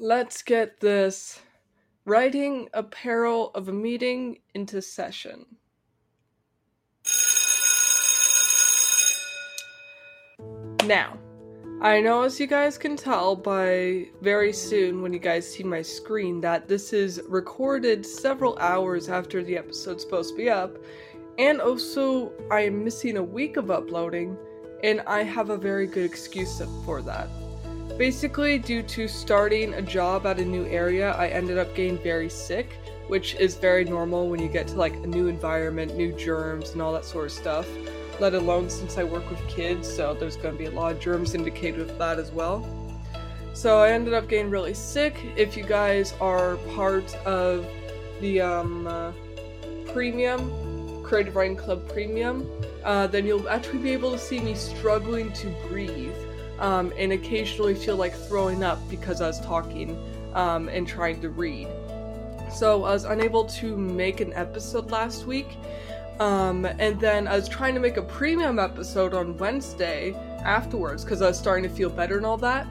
Let's get this writing apparel of a meeting into session. Now, I know as you guys can tell by very soon when you guys see my screen that this is recorded several hours after the episode's supposed to be up, and also I am missing a week of uploading, and I have a very good excuse for that. Basically, due to starting a job at a new area, I ended up getting very sick, which is very normal when you get to like a new environment, new germs, and all that sort of stuff. Let alone since I work with kids, so there's going to be a lot of germs indicated with that as well. So I ended up getting really sick. If you guys are part of the um, uh, premium, Creative Writing Club Premium, uh, then you'll actually be able to see me struggling to breathe um, and occasionally feel like throwing up because I was talking um, and trying to read. So I was unable to make an episode last week. Um, and then I was trying to make a premium episode on Wednesday afterwards because I was starting to feel better and all that.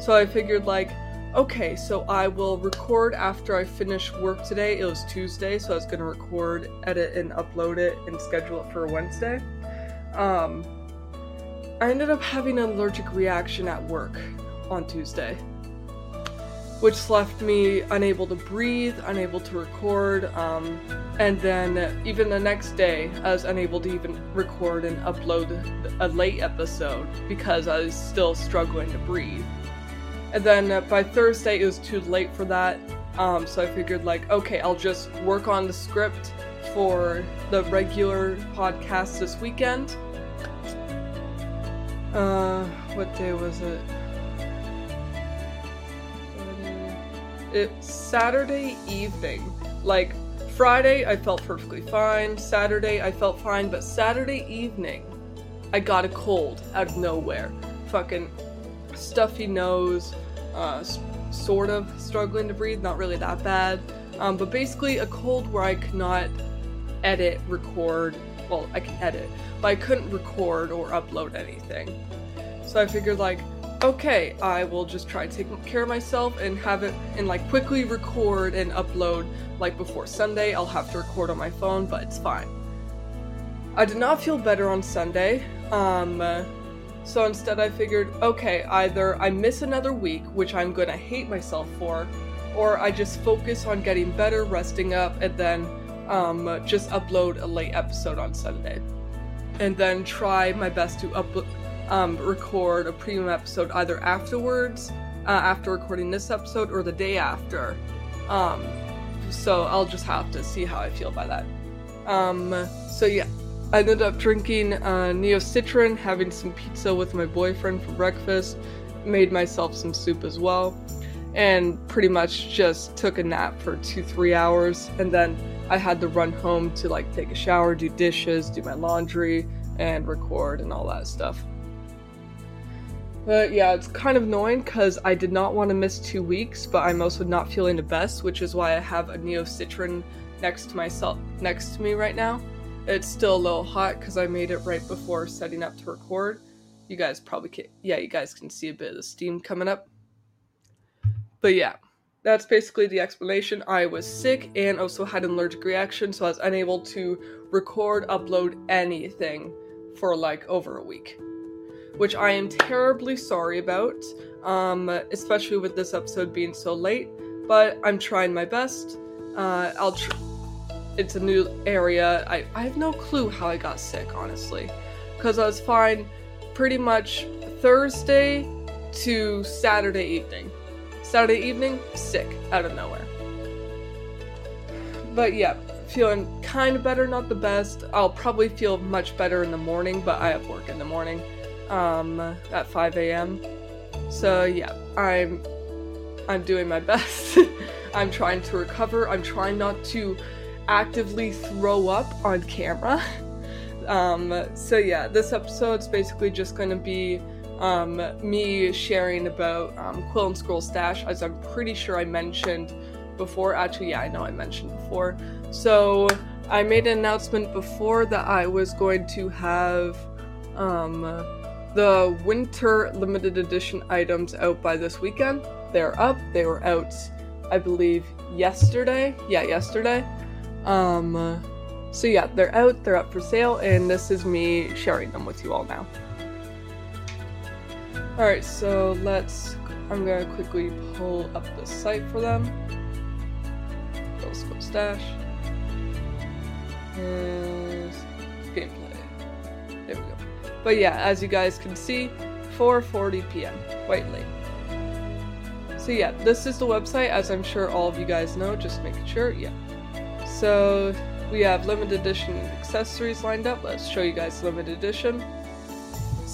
So I figured, like, okay, so I will record after I finish work today. It was Tuesday, so I was going to record, edit, and upload it and schedule it for Wednesday. Um, I ended up having an allergic reaction at work on Tuesday, which left me unable to breathe, unable to record, um, and then even the next day, I was unable to even record and upload a late episode because I was still struggling to breathe. And then by Thursday, it was too late for that, um, so I figured, like, okay, I'll just work on the script for the regular podcast this weekend uh, what day was it? It's Saturday evening. Like, Friday, I felt perfectly fine. Saturday, I felt fine. But Saturday evening, I got a cold out of nowhere. Fucking stuffy nose, uh, sort of struggling to breathe, not really that bad. Um, but basically, a cold where I could not edit, record, well, I can edit, but I couldn't record or upload anything. So I figured like, okay, I will just try to take care of myself and have it and like quickly record and upload like before Sunday. I'll have to record on my phone, but it's fine. I did not feel better on Sunday. Um, so instead I figured, okay, either I miss another week, which I'm gonna hate myself for, or I just focus on getting better, resting up, and then um, just upload a late episode on Sunday. And then try my best to up, um, record a premium episode either afterwards, uh, after recording this episode, or the day after. Um, so I'll just have to see how I feel by that. Um, so yeah, I ended up drinking uh, having some pizza with my boyfriend for breakfast, made myself some soup as well, and pretty much just took a nap for two, three hours, and then I had to run home to like take a shower, do dishes, do my laundry, and record and all that stuff. But yeah, it's kind of annoying because I did not want to miss two weeks, but I'm also not feeling the best, which is why I have a Neocitran next to myself next to me right now. It's still a little hot because I made it right before setting up to record. You guys probably can, yeah, you guys can see a bit of the steam coming up. But yeah, that's basically the explanation. I was sick and also had an allergic reaction, so I was unable to record, upload anything for like over a week. Which I am terribly sorry about, um, especially with this episode being so late, but I'm trying my best. Uh, I'll tr- it's a new area. I, I have no clue how I got sick, honestly. Because I was fine pretty much Thursday to Saturday evening. Saturday evening, sick out of nowhere. But yeah, feeling kind of better, not the best. I'll probably feel much better in the morning, but I have work in the morning um, at 5 a.m. So yeah, I'm I'm doing my best. I'm trying to recover. I'm trying not to actively throw up on camera. Um, so yeah, this episode's basically just going to be um, me sharing about um, Quill and Scroll Stash, as I'm pretty sure I mentioned before. Actually, yeah, I know I mentioned before. So I made an announcement before that I was going to have um, the winter limited edition items out by this weekend. they're up. They were out, I believe, yesterday. Yeah, yesterday. Um, so yeah, they're out, they're up for sale, and this is me sharing them with you all now. Alright, so let's, I'm gonna quickly pull up the site for them. Let's stash. And gameplay. There we go. But yeah, as you guys can see, 4.40 p.m. Quite late. So yeah, this is the website, as I'm sure all of you guys know, just making sure, yeah. So we have limited edition accessories lined up. Let's show you guys limited edition.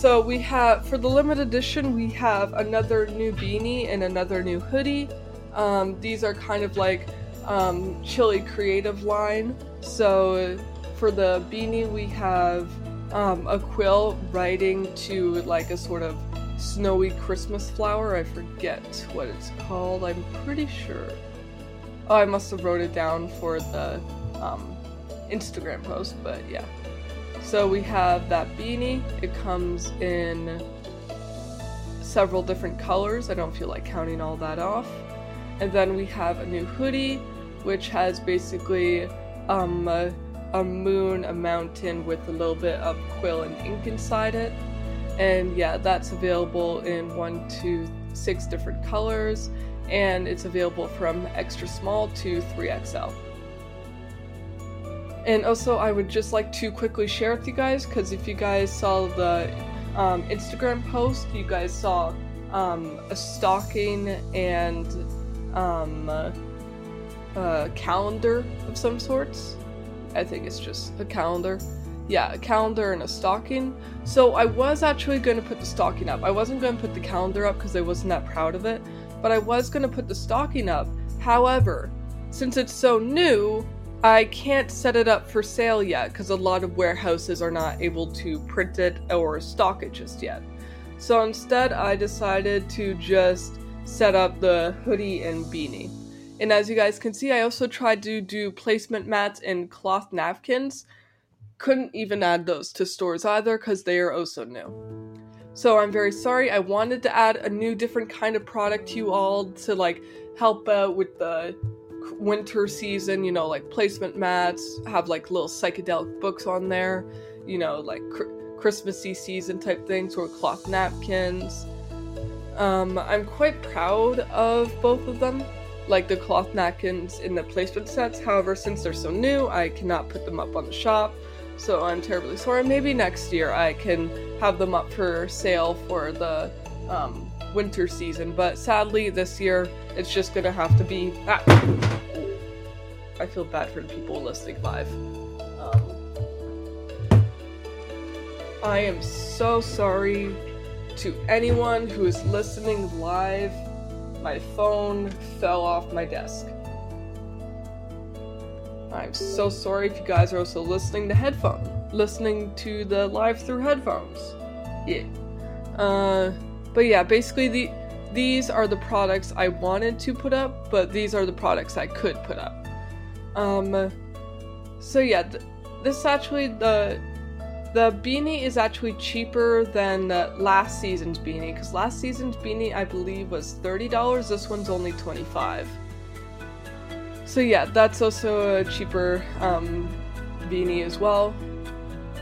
So we have, for the limited edition, we have another new beanie and another new hoodie. Um, these are kind of like um, Chili Creative line. So for the beanie, we have um, a quill writing to like a sort of snowy Christmas flower. I forget what it's called. I'm pretty sure. Oh, I must have wrote it down for the um, Instagram post, but yeah. So we have that beanie. It comes in several different colors. I don't feel like counting all that off. And then we have a new hoodie, which has basically um, a, a moon, a mountain with a little bit of quill and ink inside it. And yeah, that's available in one, two, six different colors, and it's available from extra small to 3XL. And also, I would just like to quickly share with you guys because if you guys saw the um, Instagram post, you guys saw um, a stocking and um, a calendar of some sorts. I think it's just a calendar. Yeah, a calendar and a stocking. So I was actually going to put the stocking up. I wasn't going to put the calendar up because I wasn't that proud of it, but I was going to put the stocking up. However, since it's so new, I can't set it up for sale yet because a lot of warehouses are not able to print it or stock it just yet. So instead, I decided to just set up the hoodie and beanie. And as you guys can see, I also tried to do placement mats and cloth napkins. Couldn't even add those to stores either because they are oh also new. So I'm very sorry. I wanted to add a new different kind of product to you all to like help out with the winter season, you know, like placement mats, have like little psychedelic books on there, you know, like cr- Christmassy season type things, or cloth napkins. Um, I'm quite proud of both of them, like the cloth napkins in the placement sets. However, since they're so new, I cannot put them up on the shop, so I'm terribly sorry. Maybe next year I can have them up for sale for the um, winter season, but sadly this year it's just gonna have to be. Ah. I feel bad for the people listening live. Um, I am so sorry to anyone who is listening live. My phone fell off my desk. I'm so sorry if you guys are also listening to headphones, listening to the live through headphones. Yeah. Uh, but yeah, basically the these are the products I wanted to put up, but these are the products I could put up. Um, so yeah, th- this actually the the beanie is actually cheaper than last season's beanie because last season's beanie I believe was thirty dollars. This one's only twenty five. So yeah, that's also a cheaper um, beanie as well.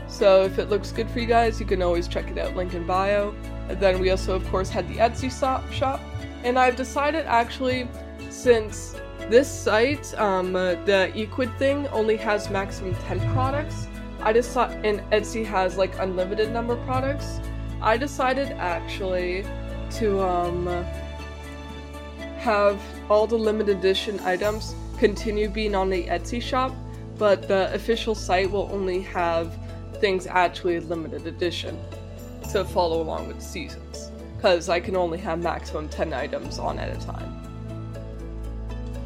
So if it looks good for you guys, you can always check it out. Link in bio. And then we also, of course, had the Etsy shop. And I've decided actually, since this site, um, uh, the Ecwid thing, only has maximum 10 products, I just decided, and Etsy has like unlimited number of products. I decided actually to um, have all the limited edition items continue being on the Etsy shop, but the official site will only have things actually limited edition to follow along with the seasons because I can only have maximum 10 items on at a time.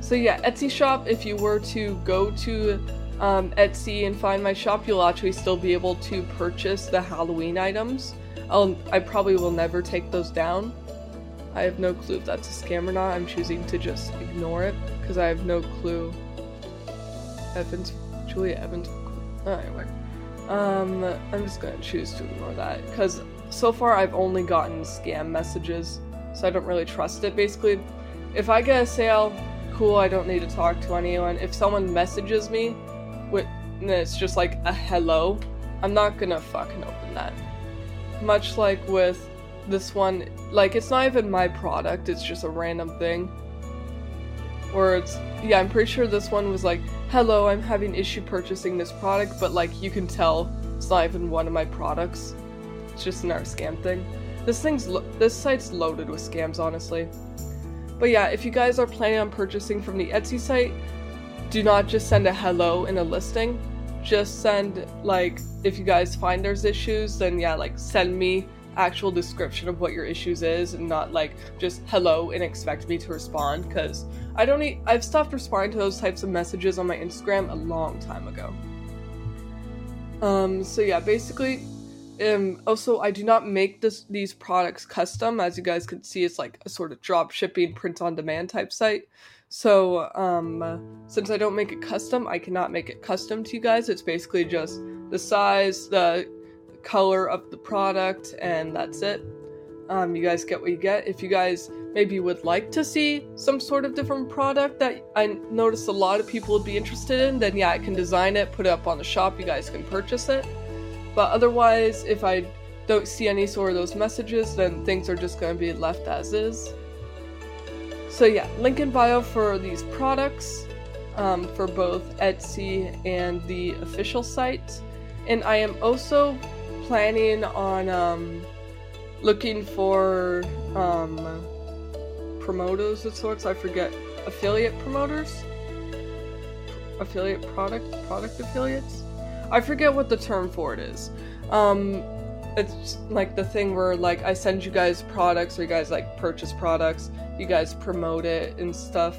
So yeah, Etsy shop, if you were to go to um, Etsy and find my shop, you'll actually still be able to purchase the Halloween items. I'll, I probably will never take those down. I have no clue if that's a scam or not. I'm choosing to just ignore it because I have no clue. Evans, Julia Evans. Oh, anyway. Um, I'm just gonna choose to ignore that because so far I've only gotten scam messages, so I don't really trust it. Basically, if I get a sale, cool, I don't need to talk to anyone. If someone messages me with it's just like a hello, I'm not gonna fucking open that. Much like with this one, like it's not even my product, it's just a random thing. Or it's yeah, I'm pretty sure this one was like, hello, I'm having issue purchasing this product, but like you can tell it's not even one of my products. It's just another scam thing. This thing's lo- this site's loaded with scams, honestly. But yeah, if you guys are planning on purchasing from the Etsy site, do not just send a hello in a listing. Just send like if you guys find there's issues, then yeah, like send me actual description of what your issues is and not like just hello and expect me to respond because I don't I've stopped responding to those types of messages on my Instagram a long time ago. Um so yeah, basically um also I do not make this these products custom as you guys can see it's like a sort of drop shipping print on demand type site. So um since I don't make it custom, I cannot make it custom to you guys. It's basically just the size, the color of the product, and that's it. Um, you guys get what you get. If you guys maybe would like to see some sort of different product that I noticed a lot of people would be interested in, then yeah, I can design it, put it up on the shop, you guys can purchase it. But otherwise, if I don't see any sort of those messages, then things are just going to be left as is. So yeah, link in bio for these products um, for both Etsy and the official site. And I am also planning on um, looking for um, promoters of sorts. I forget affiliate promoters, affiliate product product affiliates. I forget what the term for it is. Um, it's like the thing where like I send you guys products or you guys like purchase products, you guys promote it and stuff.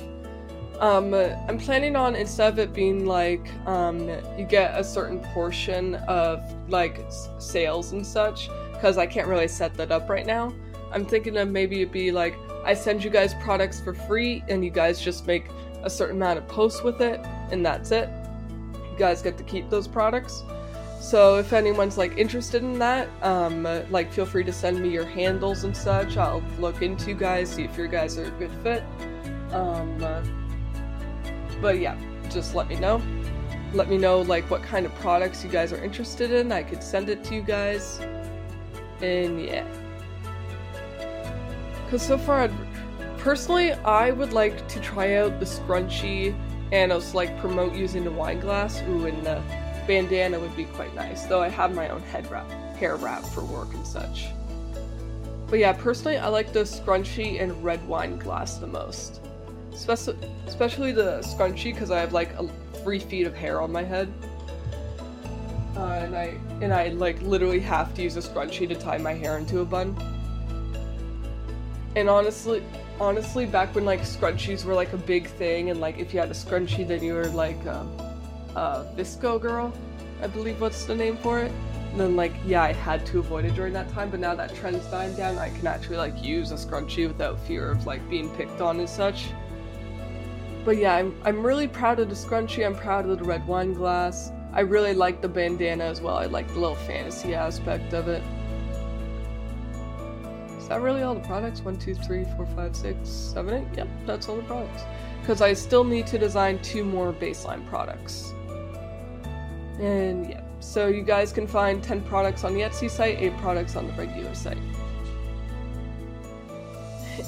Um, I'm planning on instead of it being like um, you get a certain portion of like s- sales and such, because I can't really set that up right now. I'm thinking of maybe it be like I send you guys products for free and you guys just make a certain amount of posts with it, and that's it. You guys get to keep those products. So if anyone's like interested in that, um, like feel free to send me your handles and such. I'll look into you guys, see if your guys are a good fit. Um, but yeah, just let me know. Let me know like what kind of products you guys are interested in. I could send it to you guys. And yeah. Cause so far, I'd, personally, I would like to try out the scrunchie and also like promote using the wine glass. Ooh, and the bandana would be quite nice. Though I have my own head wrap, hair wrap for work and such. But yeah, personally, I like the scrunchie and red wine glass the most. Especially, the scrunchie because I have like a, three feet of hair on my head. Uh, and I and I like literally have to use a scrunchie to tie my hair into a bun. And honestly, honestly, back when like scrunchies were like a big thing, and like if you had a scrunchie, then you were like um, a VSCO girl, I believe what's the name for it. And then like yeah, I had to avoid it during that time, but now that trend's dying down, I can actually like use a scrunchie without fear of like being picked on and such. But yeah, I'm I'm really proud of the scrunchie. I'm proud of the red wine glass. I really like the bandana as well. I like the little fantasy aspect of it. Is that really all the products? One, two, three, four, five, six, seven, eight? Yep, that's all the products. Because I still need to design two more baseline products. And yeah, so you guys can find 10 products on the Etsy site, 8 products on the regular site.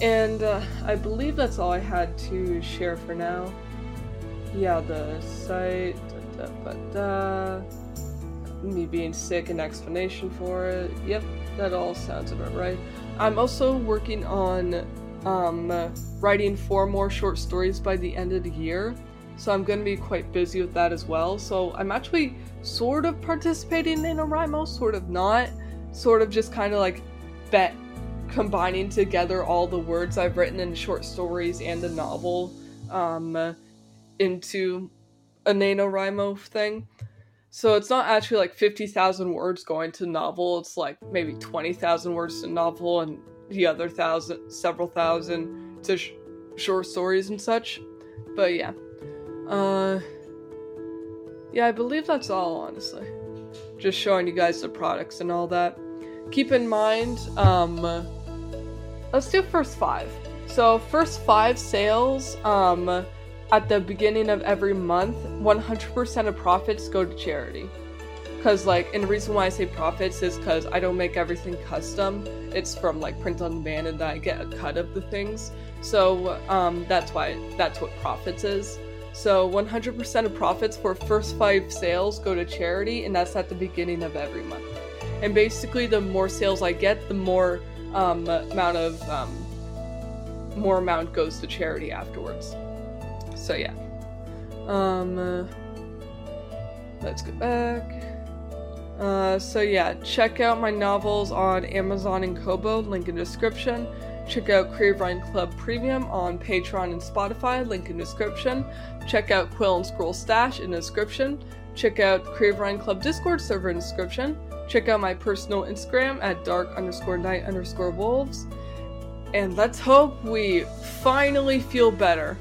And uh, I believe that's all I had to share for now. Yeah, the site, da, da, da, me being sick, an explanation for it. Yep, that all sounds about right. I'm also working on um, writing four more short stories by the end of the year, so I'm going to be quite busy with that as well. So I'm actually sort of participating in a NaNoWriMo, sort of not, sort of just kind of like bet combining together all the words I've written in short stories and the novel um, into a NaNoWriMo thing. So it's not actually like 50,000 words going to novel, it's like maybe 20,000 words to novel and the other thousand, several thousand to sh- short stories and such. But yeah. Uh, yeah, I believe that's all, honestly. Just showing you guys the products and all that. Keep in mind, um, let's do first five. So first five sales, um, at the beginning of every month, 100% of profits go to charity. Cause like, and the reason why I say profits is because I don't make everything custom. It's from like print on demand, and I get a cut of the things. So um, that's why that's what profits is. So 100% of profits for first five sales go to charity, and that's at the beginning of every month. And basically, the more sales I get, the more um, amount of um, more amount goes to charity afterwards. So yeah. Um, uh, let's go back. Uh, so yeah, check out my novels on Amazon and Kobo, link in description. Check out Creative Writing Club Premium on Patreon and Spotify, link in description. Check out Quill and Scroll Stash in description. Check out Creative Writing Club Discord server in description. Check out my personal Instagram at dark underscore night underscore wolves. And let's hope we finally feel better.